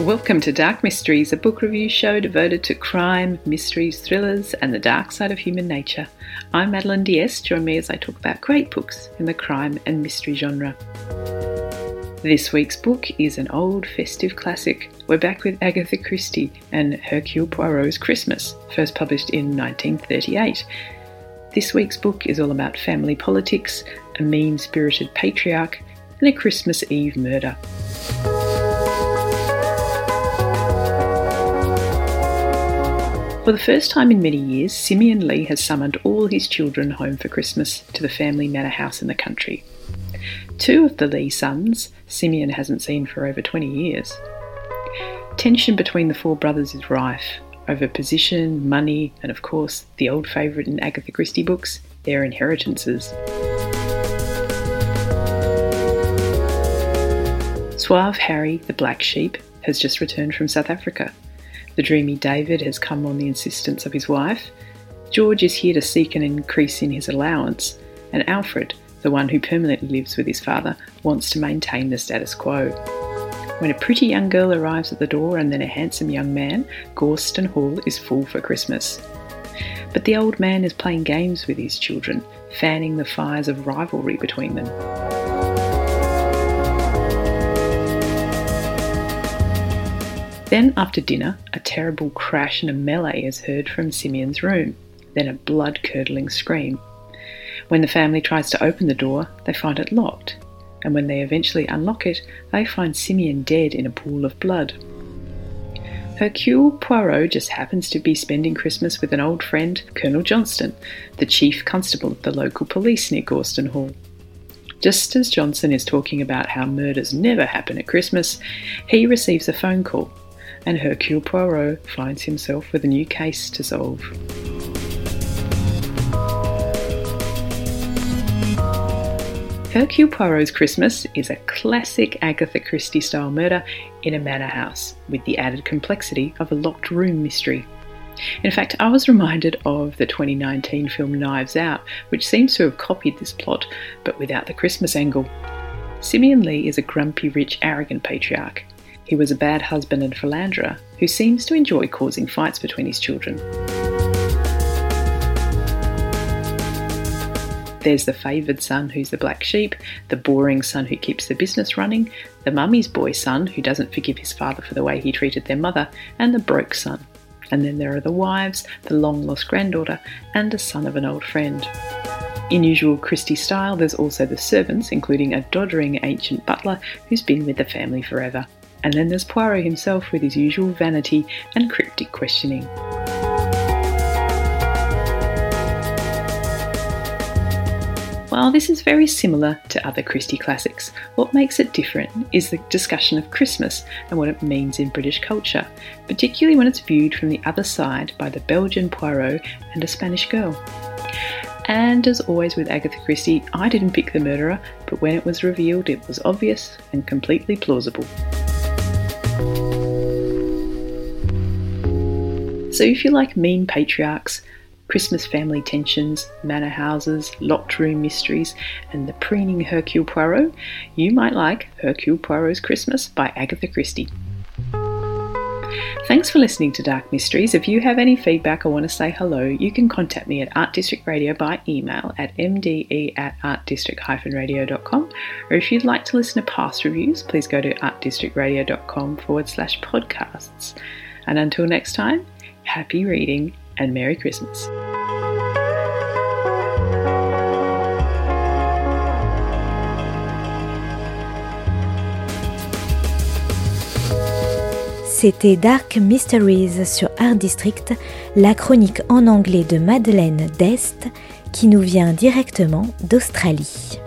Welcome to Dark Mysteries, a book review show devoted to crime, mysteries, thrillers, and the dark side of human nature. I'm Madeline Diaz. Join me as I talk about great books in the crime and mystery genre. This week's book is an old festive classic. We're back with Agatha Christie and Hercule Poirot's Christmas, first published in 1938. This week's book is all about family politics, a mean spirited patriarch, and a Christmas Eve murder. For the first time in many years, Simeon Lee has summoned all his children home for Christmas to the family manor house in the country. Two of the Lee sons, Simeon hasn't seen for over 20 years. Tension between the four brothers is rife over position, money, and of course, the old favourite in Agatha Christie books, their inheritances. Suave Harry, the black sheep, has just returned from South Africa the dreamy David has come on the insistence of his wife. George is here to seek an increase in his allowance. And Alfred, the one who permanently lives with his father, wants to maintain the status quo. When a pretty young girl arrives at the door and then a handsome young man, Gorston Hall is full for Christmas. But the old man is playing games with his children, fanning the fires of rivalry between them. Then, after dinner, a terrible crash and a melee is heard from Simeon's room, then a blood curdling scream. When the family tries to open the door, they find it locked, and when they eventually unlock it, they find Simeon dead in a pool of blood. Hercule Poirot just happens to be spending Christmas with an old friend, Colonel Johnson, the chief constable of the local police near Gorston Hall. Just as Johnson is talking about how murders never happen at Christmas, he receives a phone call and Hercule Poirot finds himself with a new case to solve. Hercule Poirot's Christmas is a classic Agatha Christie style murder in a manor house, with the added complexity of a locked room mystery. In fact, I was reminded of the 2019 film Knives Out, which seems to have copied this plot, but without the Christmas angle. Simeon Lee is a grumpy, rich, arrogant patriarch, he was a bad husband and philanderer who seems to enjoy causing fights between his children. There's the favoured son who's the black sheep, the boring son who keeps the business running, the mummy's boy son who doesn't forgive his father for the way he treated their mother, and the broke son. And then there are the wives, the long lost granddaughter, and a son of an old friend. In usual Christie style, there's also the servants, including a doddering ancient butler who's been with the family forever. And then there's Poirot himself with his usual vanity and cryptic questioning. While this is very similar to other Christie classics, what makes it different is the discussion of Christmas and what it means in British culture, particularly when it's viewed from the other side by the Belgian Poirot and a Spanish girl. And as always with Agatha Christie, I didn't pick the murderer, but when it was revealed, it was obvious and completely plausible. So if you like mean patriarchs, Christmas family tensions, manor houses, locked room mysteries, and the preening Hercule Poirot, you might like Hercule Poirot's Christmas by Agatha Christie. Thanks for listening to Dark Mysteries. If you have any feedback or want to say hello, you can contact me at Art District Radio by email at mde at artdistrict-radio.com. Or if you'd like to listen to past reviews, please go to artdistrictradio.com forward slash podcasts. And until next time, happy reading, and Merry Christmas. C'était Dark Mysteries sur Art District, la chronique en anglais de Madeleine Dest qui nous vient directement d'Australie.